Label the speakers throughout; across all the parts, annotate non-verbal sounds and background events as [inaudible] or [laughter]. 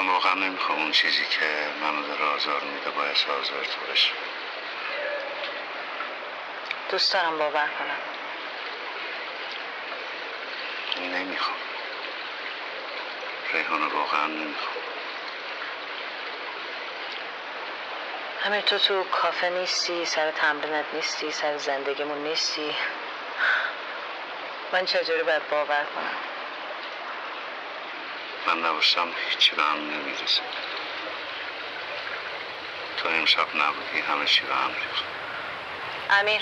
Speaker 1: من واقعا نمی‌خوام اون چیزی که منو داره آزار میده باید آزار تو بشه.
Speaker 2: دوست دارم باور کنم.
Speaker 1: نمی‌خوام. ریحانه واقعا نمی‌خوام.
Speaker 2: همین تو تو کافه نیستی سر تمرینت نیستی سر زندگیمون نیستی. من چجوری باید باور کنم؟
Speaker 1: من نباشتم هیچی به هم نمی‌رسه. تو امشب نبودی همه چی به هم ریخت.
Speaker 2: امیر.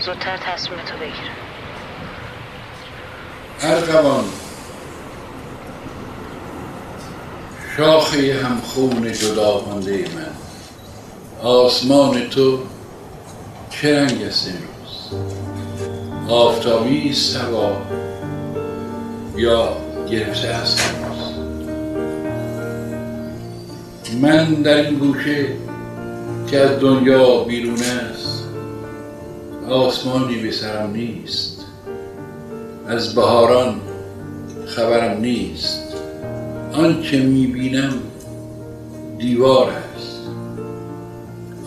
Speaker 2: زودتر تصمیم تو بگیر
Speaker 3: ارغوان شاخه هم خون جدا مانده من. آسمان تو چه رنگ است امروز؟ آفتابی است یا گرفته است. من در این گوشه که از دنیا بیرون است آسمانی به سرم نیست. از بهاران خبرم نیست. آنچه می‌بینم دیوار است.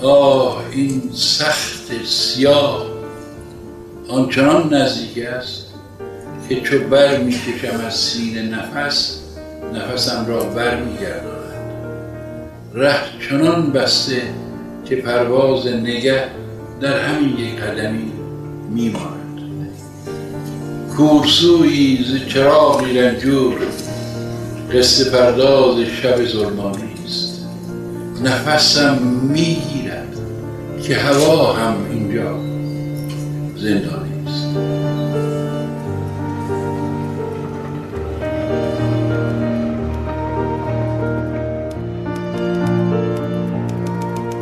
Speaker 3: آه این سخت سیاه آنچنان نزدیک است که چو بر می‌کشم از سینه نفس نفسم را بر میگرداند ره چنان بسته که پرواز نگه در همین یک قدمی میماند کورسوی ز چراغی رنجور قصه پرداز شب ظلمانی است. نفسم می‌گیرد که هوا هم اینجا زندانی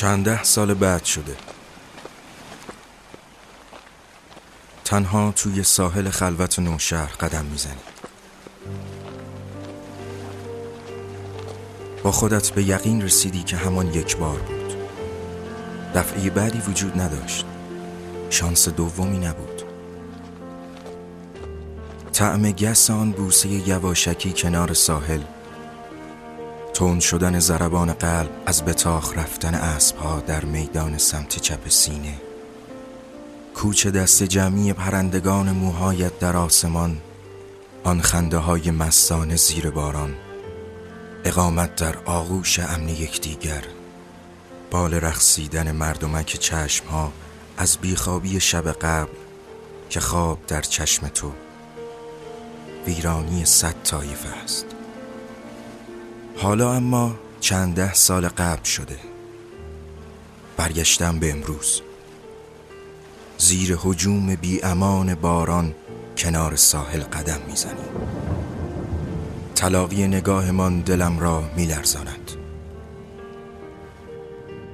Speaker 4: چند ده سال بعد شده. تنها توی ساحل خلوت نوشهر قدم می‌زنی. با خودت به یقین رسیدی که همان یک بار بود. دفعه بعدی وجود نداشت. شانس دومی نبود. طعم گس آن بوسه یواشکی کنار ساحل تون شدن زربان قلب از بتاخ رفتن اسبها در میدان سمت چپ سینه. کوچ دست جمعی پرندگان موهایت در آسمان آن خنده های مستانه زیر باران. اقامت در آغوش امن یکدیگر. بال رقصیدن مردمک چشم ها از بیخوابی شب قبل که خواب در چشم تو. ویرانی صد طایفه است. حالا اما چند ده سال قبل شده. برگشتم به امروز. زیر حجوم بی امان باران کنار ساحل قدم می‌زنیم تلاقی نگاهمان دلم را میلرزاند.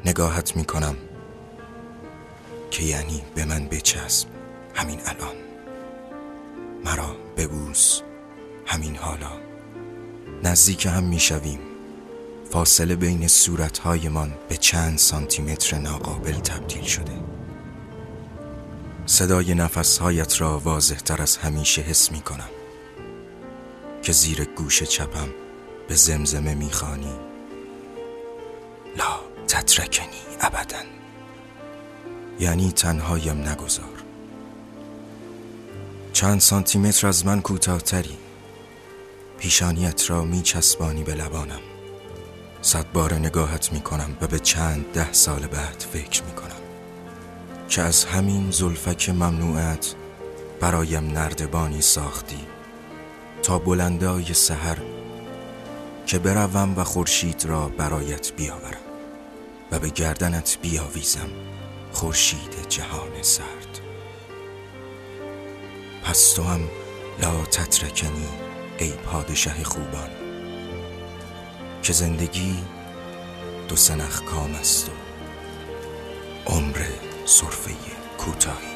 Speaker 4: نگاهت می‌کنم که یعنی به من بچسب همین الان. مرا ببوس همین حالا. نزدیک هم می‌شویم. فاصله بین صورتهایمان به چند سانتیمتر ناقابل تبدیل شده. صدای نفسهایت را واضح تر از همیشه حس می کنم که زیر گوش چپم به زمزمه می‌خوانی. لا تترکنی ابدا. یعنی تنهایم نگذار. چند سانتیمتر از من کوتاهتری. پیشانیت را می چسبانی به لبانم. صد بار نگاهت می کنم و به چند ده سال بعد فکر می کنم که از همین زلفک ممنوعت برایم نردبانی ساختی تا بلندای سحر که بروم و خورشید را برایت بیاورم و به گردنت بیاویزم خورشید جهان سرد. پس تو هم لا تترکنی. ای پادشه خوبان که زندگی دو سنخ کام است و عمر صرفه کوتاهی.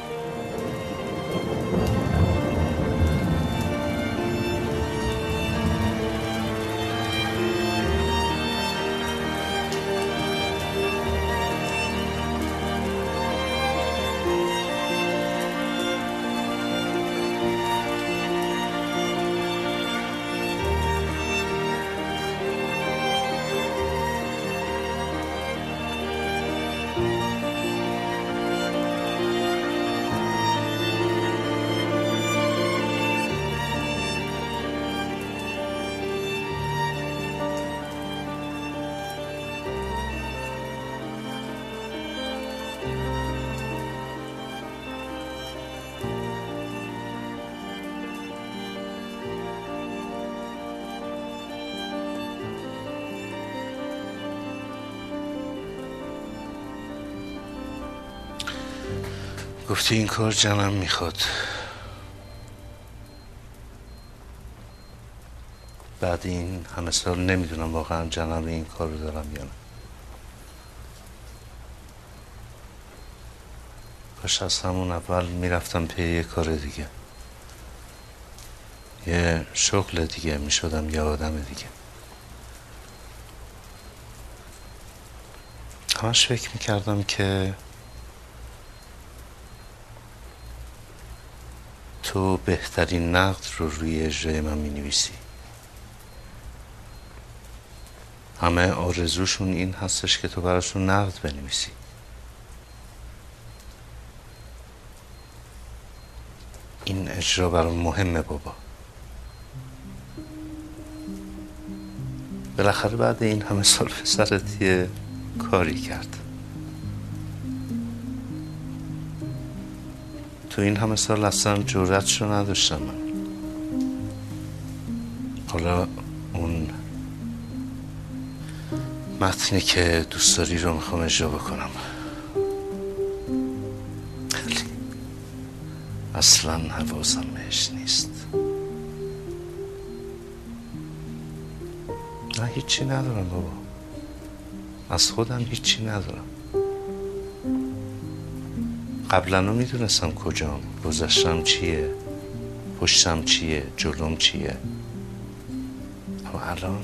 Speaker 1: گفتی این کار جنم می‌خواد. بعد این همه سال نمی‌دونم واقعا جنم این کار رو دارم یا نه. کاش از همون اول می‌رفتم پی یه کار دیگه. یه شغل دیگه می‌شدم یه آدم دیگه. همش فکر می‌کردم که تو بهترین نقد رو روی اجرای من می نویسی همه آرزوشون این هستش که تو براشون نقد بنویسی. این اجرا برام مهمه بابا. بالاخره بعد این همه سال پسرت یه کاری کرد. تو این همه سال اصلا جورتش رو نداشتم حالا اون متنی که دوست داری رو می‌خوام اجرا بکنم. اصلا حواسم بهش نیست. نه هیچی ندارم بابا. از خودم هیچی ندارم. قبلا رو می‌دونستم کجام. گذشتم چیه؟ پشتم چیه؟ جلوم چیه؟ اما الان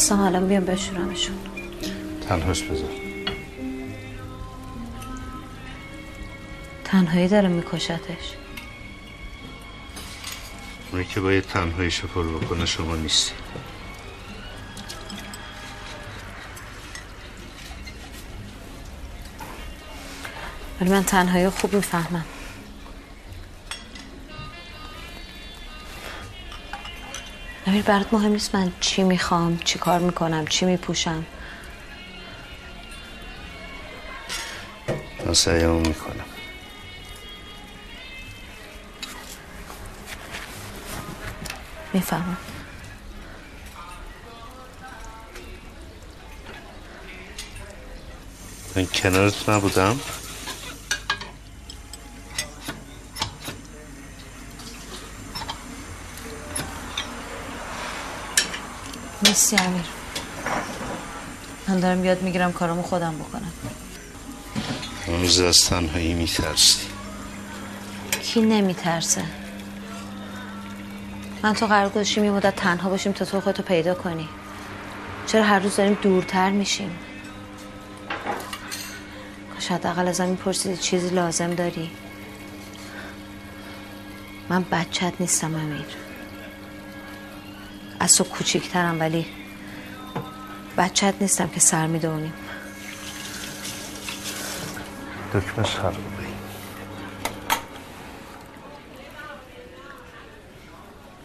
Speaker 2: خواستم الان بیام بشورمشون
Speaker 1: تنهاش بذار
Speaker 2: تنهایی داره میکشتش
Speaker 1: اونی که باید تنهاییشو پر بکنه شما نیستی
Speaker 2: ولی من تنهایی خوب می‌فهمم امیر برات مهم نیست من چی می‌خوام چی کار می‌کنم چی میپوشم.
Speaker 1: من سعیمو می‌کنم.
Speaker 2: می‌فهمم.
Speaker 1: من کنارت نبودم.
Speaker 2: نیستی امیر. من دارم یاد می‌گیرم کارامو خودم بکنم.
Speaker 1: هنوز از تنهایی میترسی.
Speaker 2: کی نمیترسه؟ من تو قرار گذاشتیم یه مدت تنها باشیم تا تو خودتو پیدا کنی. چرا هر روز داریم دورتر میشیم؟ کاش حداقل ازم میپرسیدی چیزی لازم داری. من بچت نیستم امیر. تو کوچیکترم ولی بچت نیستم که سر می‌دونیم
Speaker 1: دکمه سر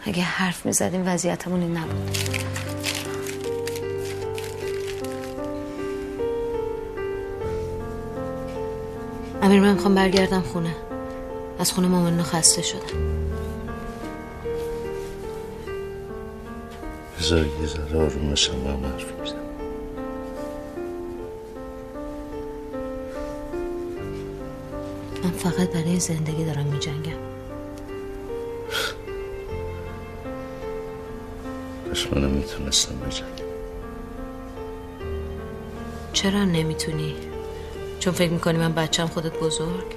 Speaker 2: اگه حرف می‌زدیم وضعیتمون این نبود. امیر من می‌خوام برگردم خونه. از خونه مامانو خسته شدم.
Speaker 1: بذار یه ذره آروم بشم با هم حرف می‌زنم.
Speaker 2: من فقط برای زندگی دارم میجنگم.
Speaker 1: کاش منم می‌تونستم بجنگم.
Speaker 2: چرا نمی‌تونی؟ چون فکر می‌کنی من بچم خودت بزرگ؟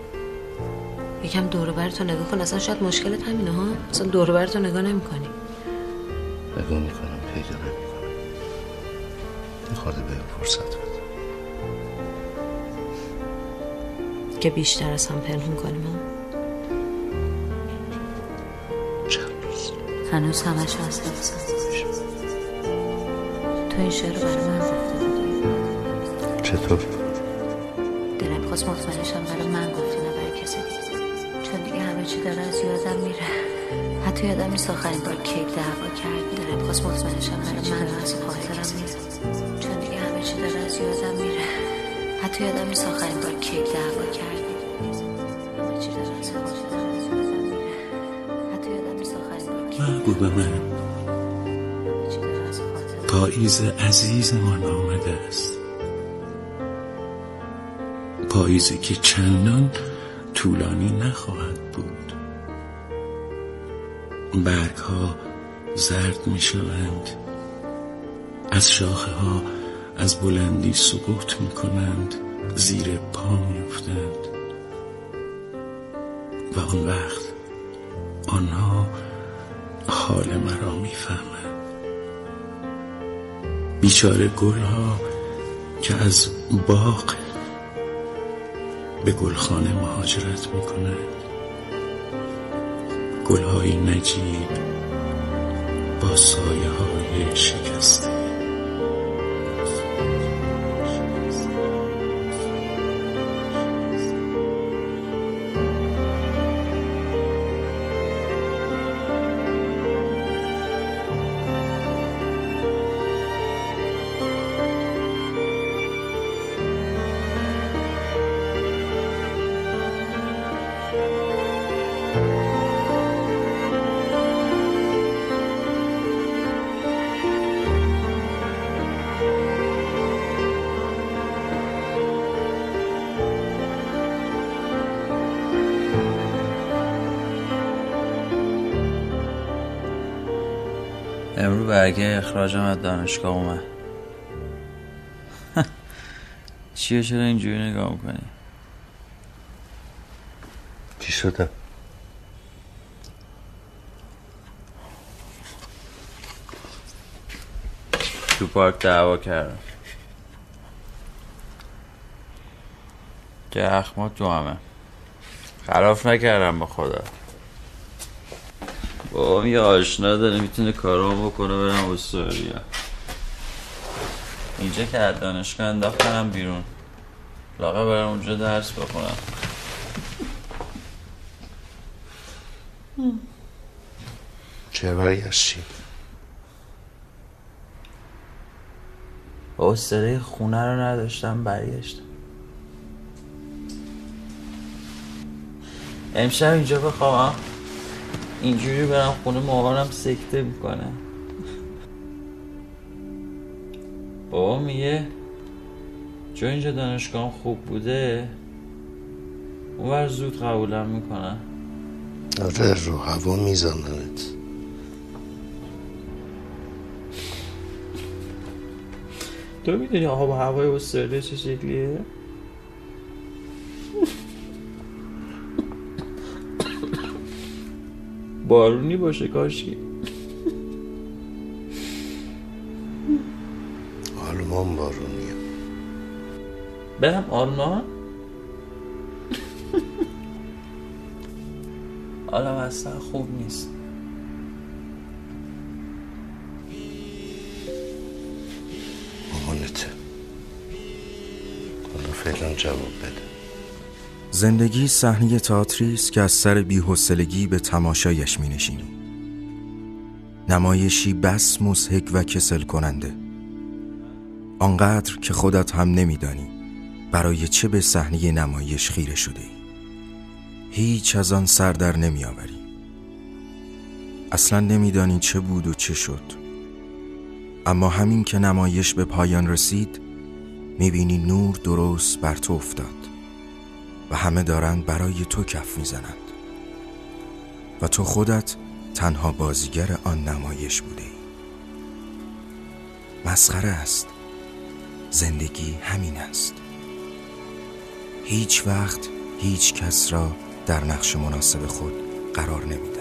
Speaker 2: یکم دور برتو نگاه کن اصلا شاید مشکلت همینه ها؟ اصلا دور برتو نگاه نمی‌کنی.
Speaker 1: نگاه یه خورده به فرصت بده.
Speaker 2: که بیشتر از هم پنهون کنیم هنوز همش از تو این شعر رو برای من گفته بودی.
Speaker 1: چطور؟
Speaker 2: دلم خواست مطمئنشم برای من گفتی نه برای کسی. چون دیگه همه چی داره از یادم میره. حتی یادم نیست آخرین بار کیک دعوا کردی. دلم خواست مطمئنشم برای من از خاطرم میره. حتی یادم نیست آخرین بار کیک دعوا کردی همه چی داره از خاطرم میره حتی یادم نیست آخرین بار کیک
Speaker 5: محبوب من. پاییز عزیزمان آمده است. پاییزی که چندان طولانی نخواهد بود. برگ ها زرد می شوند از شاخه ها از بلندی سقوط می کنند زیر پا می افتند و آن وقت آنها حال مرا می فهمند بیچاره گل ها که از باغ به گلخانه مهاجرت می کنند گل های نجیب با سایه های شکسته.
Speaker 6: امرو برگه اخراجم از دانشگاه اومد. [laughs] چیه چرا اینجوری نگاه می‌کنی؟
Speaker 1: چی شده؟
Speaker 6: تو پارک دعوا کردم. که اخما تو همه. خلاف نکردم با خدا. با یه آشنا داره می‌تونه کارام بکنه برم استرالیا. اینجا که از دانشگاه انداختنم بیرون. لاغه برم اونجا درس بخونم.
Speaker 1: چه برگشتی؟
Speaker 6: با سره خونه رو نداشتم برگشتم. امشب اینجا بخوابم. اینجوری برم خونه مامانم سکته می‌کنه. بابا میگه چون اینجا دانشگاه خوب بوده؟ اونور زود قبولم می‌کنن.
Speaker 1: آره رو هوا میزننت.
Speaker 6: تو می‌دونی آب و هوای استرالیا چه شکلیه؟ بارونی باشه کاشکی
Speaker 1: آلمان بارونیه
Speaker 6: برم آلمان؟ حالا اصلا خوب نیست.
Speaker 1: مامانته. حالا فعلا جواب بده.
Speaker 4: زندگی صحنه تئاتری است که از سر بی‌حوصلگی به تماشایش می‌نشینی. نمایشی بس مضحک و کسل کننده. آنقدر که خودت هم نمیدانی برای چه به صحنه نمایش خیره شده ای. هیچ از آن سر در نمیآوری. اصلا نمیدانی چه بود و چه شد. اما همین که نمایش به پایان رسید می‌بینی نور درست بر تو افتاد. و همه دارند برای تو کف می‌زنند. و تو خودت تنها بازیگر آن نمایش بوده ای مسخره است. زندگی همین است. هیچ وقت هیچ کس را در نقش مناسب خود قرار نمی‌دهد.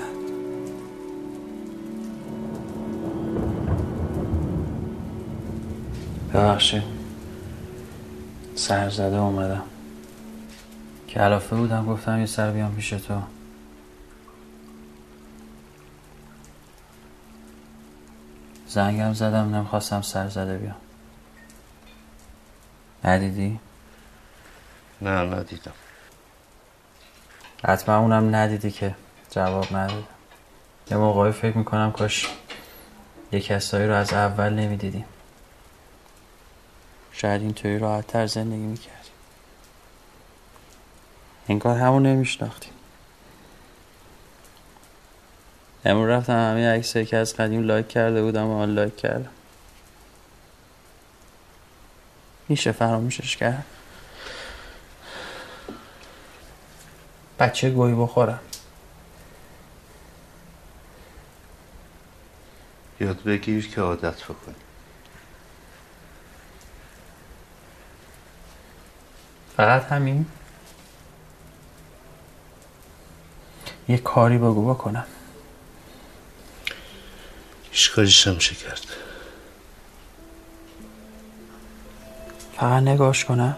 Speaker 6: ببخشید. سرزده اومدم. کلافه بودم گفتم یه سر بیام پیش تو. زنگم زدم نمی‌خواستم سر زده بیام. ندیدی؟
Speaker 1: نه ندیدم.
Speaker 6: حتما اونم ندیدی که جواب ندادم یه موقعی فکر می‌کنم کاش یه کسایی رو از اول نمی‌دیدیم. شاید اینطوری راحت تر زندگی می‌کردیم انگار همون نمیشناختیم امروز رفتم همه عکسایی که از قدیم لایک کرده بودم و آن لایک کردم. میشه فراموشش کرد؟ بچه گویی بخورم.
Speaker 1: یاد بگیر که عادت بکنی.
Speaker 6: فقط همین؟ یه کاری بگو بکنم.
Speaker 1: هیچ کاریش نمیشه کرد
Speaker 6: فقط نگاش کنم.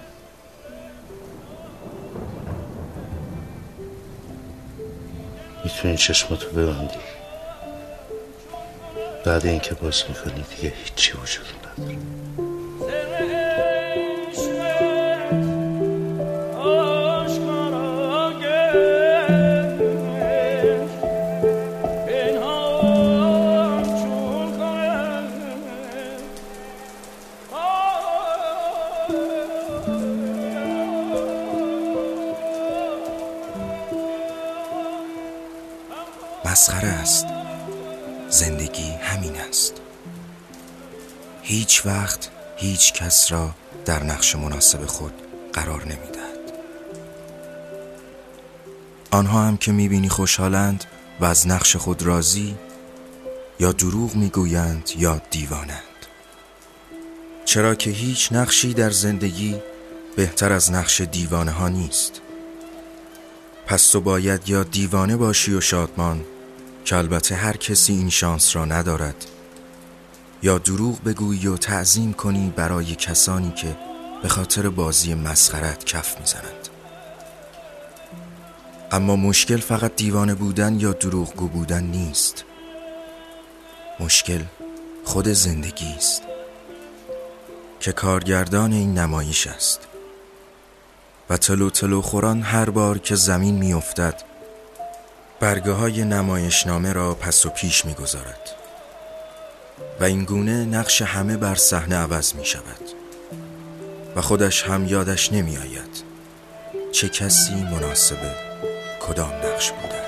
Speaker 1: می‌تونی چشماتو ببندی. بعد اینکه باز می‌کنی دیگه هیچی وجود نداره.
Speaker 4: هیچ کس را در نقش مناسب خود قرار نمی‌دهد. آنها هم که می‌بینی خوشحالند و از نقش خود راضی یا دروغ می‌گویند یا دیوانند. چرا که هیچ نقشی در زندگی بهتر از نقش دیوانه ها نیست. پس تو باید یا دیوانه باشی و شادمان که البته هر کسی این شانس را ندارد یا دروغ بگویی و تعظیم کنی برای کسانی که به خاطر بازی مسخرت کف می‌زنند. اما مشکل فقط دیوانه بودن یا دروغگو بودن نیست. مشکل خود زندگی است که کارگردان این نمایش است. و تلو تلو خوران هر بار که زمین میافتد برگه های نمایشنامه را پس و پیش می‌گذارد.
Speaker 5: و این گونه نقش همه بر صحنه عوض می شود. و خودش هم یادش نمی آید چه کسی مناسب کدام نقش بوده.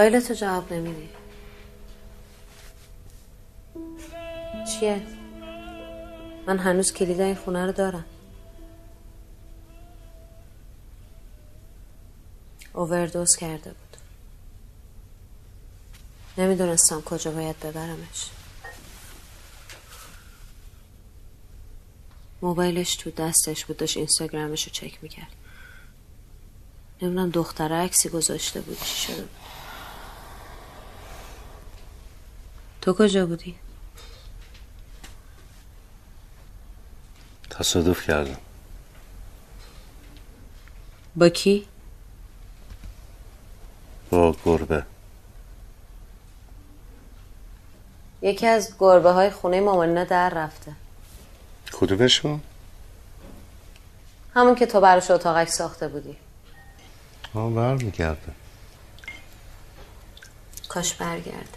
Speaker 2: چرا موبایلتو جواب نمیدی. چیه؟ من هنوز کلید این خونه رو دارم. اووردوز کرده بود. نمی‌دونستم کجا باید ببرمش. موبایلش تو دستش بود داشت اینستاگرامش رو چک می‌کرد. نمی‌دونم دختره عکسی گذاشته بود چی شده بود. تو کجا بودی؟
Speaker 1: تصادف کردم
Speaker 2: با کی؟
Speaker 1: با گربه
Speaker 2: یکی از گربه های خونه مامانینا در رفته
Speaker 1: کدومشون؟
Speaker 2: همون که تو براش اتاقک ساخته بودی
Speaker 1: آه برمیگرده
Speaker 2: کاش برگرد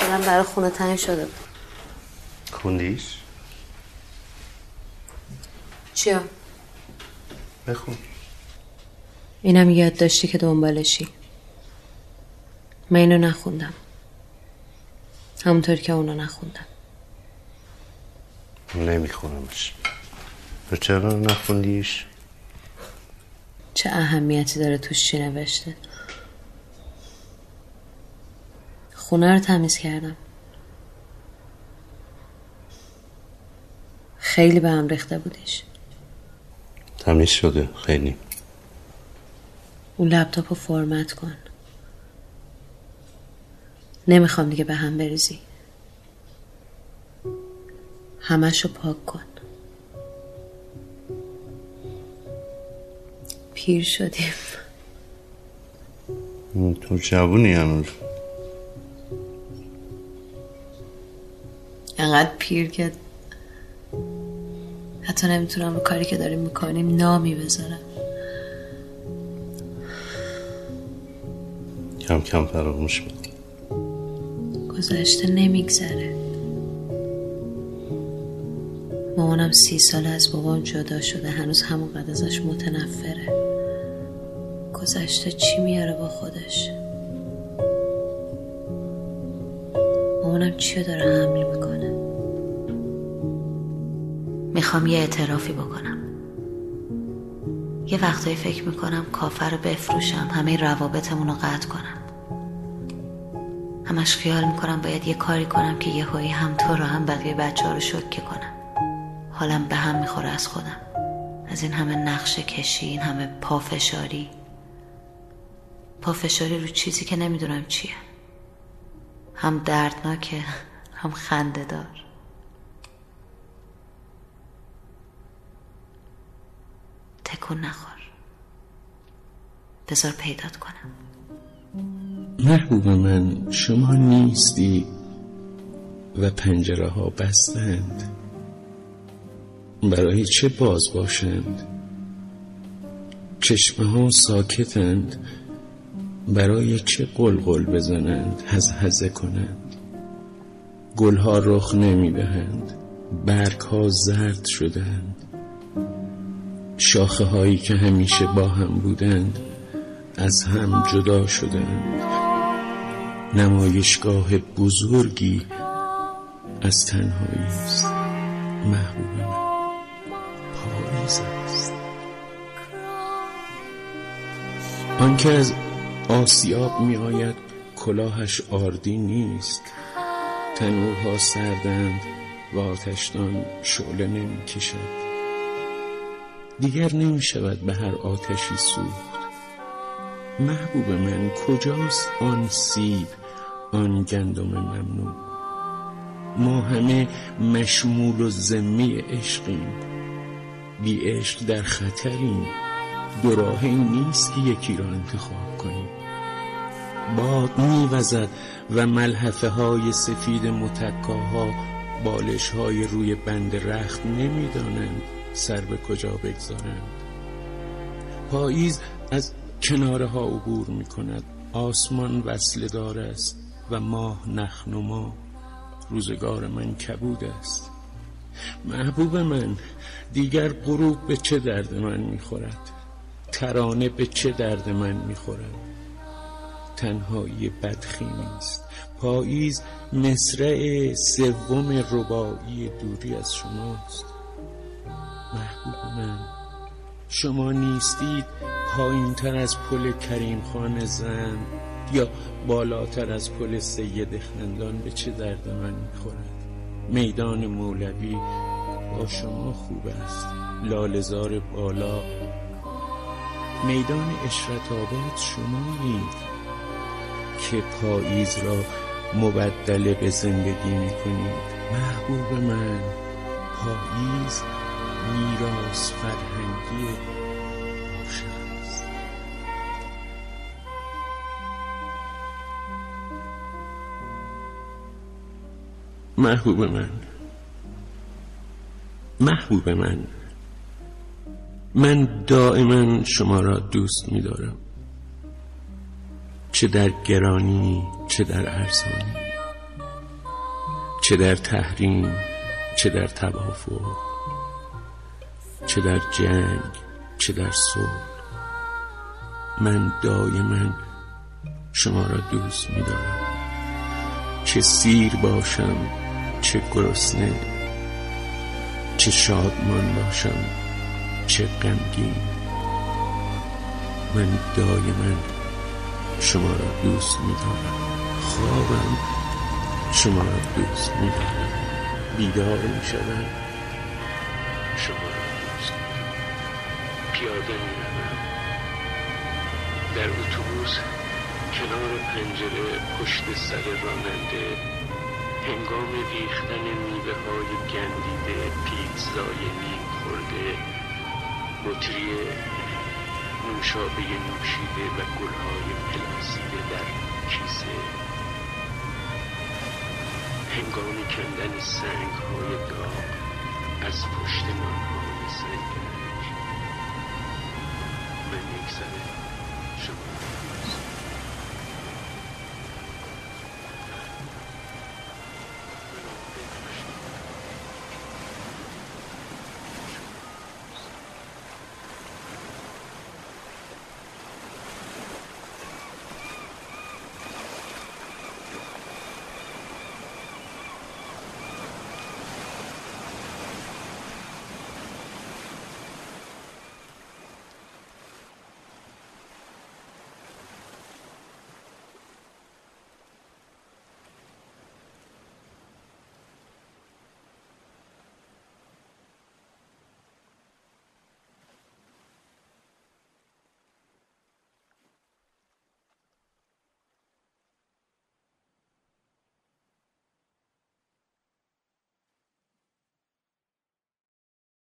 Speaker 2: دلم برای خونه تنگ شده بود.
Speaker 1: خوندیش؟
Speaker 2: چیا؟
Speaker 1: بخون.
Speaker 2: اینم یاد داشتی که دنبالشی. من اینو نخوندم. همونطور که اونو نخوندم.
Speaker 1: نمیخونمش. تو چرا نخوندیش؟
Speaker 2: چه اهمیتی داره توش چی نوشته؟ خونه رو تمیز کردم. خیلی به هم ریخته بودیش.
Speaker 1: تمیز شده خیلی.
Speaker 2: اون لپتاپ رو فرمت کن. نمی‌خوام دیگه به هم بریزی. همش رو پاک کن. پیر شدیم.
Speaker 1: تو جوونی هنوز.
Speaker 2: انقدر پیر که حتی نمی‌تونم به کاری که داریم می‌کنیم نامی بذارم.
Speaker 1: کم کم فراموش میکن
Speaker 2: گذشته نمیگذره. مامانم سی سال از بابام جدا شده هنوز همونقدر ازش متنفره. گذشته چی میاره با خودش؟ مامانم چی داره حمل می‌کنه؟ می‌خوام یه اعترافی بکنم. یه وقتایی فکر می‌کنم کافر رو بفروشم همه روابطمون رو قطع کنم. همش خیال می‌کنم باید یه کاری کنم که یه هایی هم تو رو هم بقیه بچه ها رو شکه کنم. حالم به هم می‌خوره از خودم. از این همه نقشه کشی این همه پافشاری. پافشاری رو چیزی که نمی‌دونم چیه. هم دردناکه هم خنده دار تکون نخور. بذار پیدات کنم.
Speaker 5: محبوب من شما نیستی و پنجره ها بستند. برای چه باز باشند؟ چشمه ها ساکتند. برای چه قلقل بزنند؟ هز هزه کنند. گلها رخ نمی دهند برگ ها زرد شدند شاخه هایی که همیشه با هم بودند از هم جدا شدند. نمایشگاه بزرگی از تنهایی است. محبوب من. پاییز است. آنکه از آسیاب می آید کلاهش آردی نیست. تنورها سردند و آتشدان شعله نمی کشد دیگر نمی شود به هر آتشی سوخت محبوب من کجاست آن سیب آن گندم ممنوع ما همه مشمول و زمی عشقیم. بی عشق در خطریم. دو راهی نیست که یکی را انتخاب کنیم. باد میوزد و ملحفه های سفید متکاها بالش های روی بند رخت نمی‌دانند. سر به کجا بگذارند؟ پاییز از کناره ها عبور می کند آسمان وصل دار است و ماه نخنما روزگار من کبود است. محبوب من دیگر غروب به چه درد من می‌خورد؟ ترانه به چه درد من می‌خورد؟ تنهایی بدخیمی است پاییز مصرع سوم ربایی دوری از شماست. محبوب من. شما نیستید پایین تر از پل کریم خان زن یا بالاتر از پل سید خندان به چه درد من می‌خورد؟ میدان مولوی با شما خوب است. لالزار بالا. میدان اشرت آباد شمایید که پاییز را مبدل به زندگی می‌کنید. محبوب من پاییز میراث فرهنگی محبوب من. محبوب من. من دائما شما را دوست می‌دارم. چه در گرانی چه در ارزانی. چه در تحریم چه در توافق. چه در جنگ چه در صلح. من دائما شما را دوست می‌دارم. چه سیر باشم چه گرسنه چه شادمان باشم چه غمگین. من دائما شما را دوست می‌دارم. خوابم شما را دوست می‌دارم. بیدار می‌شوم. شما را پیاده می‌روم در اتوبوس کنار پنجره پشت سر راننده هنگام ریختن میوه های گندیده پیتزای نیم خورده بطری نوشابه نوشیده و گلهای پلاسیده در کیسه. هنگام کندن سنگ های داغ از پشت من یک سره شما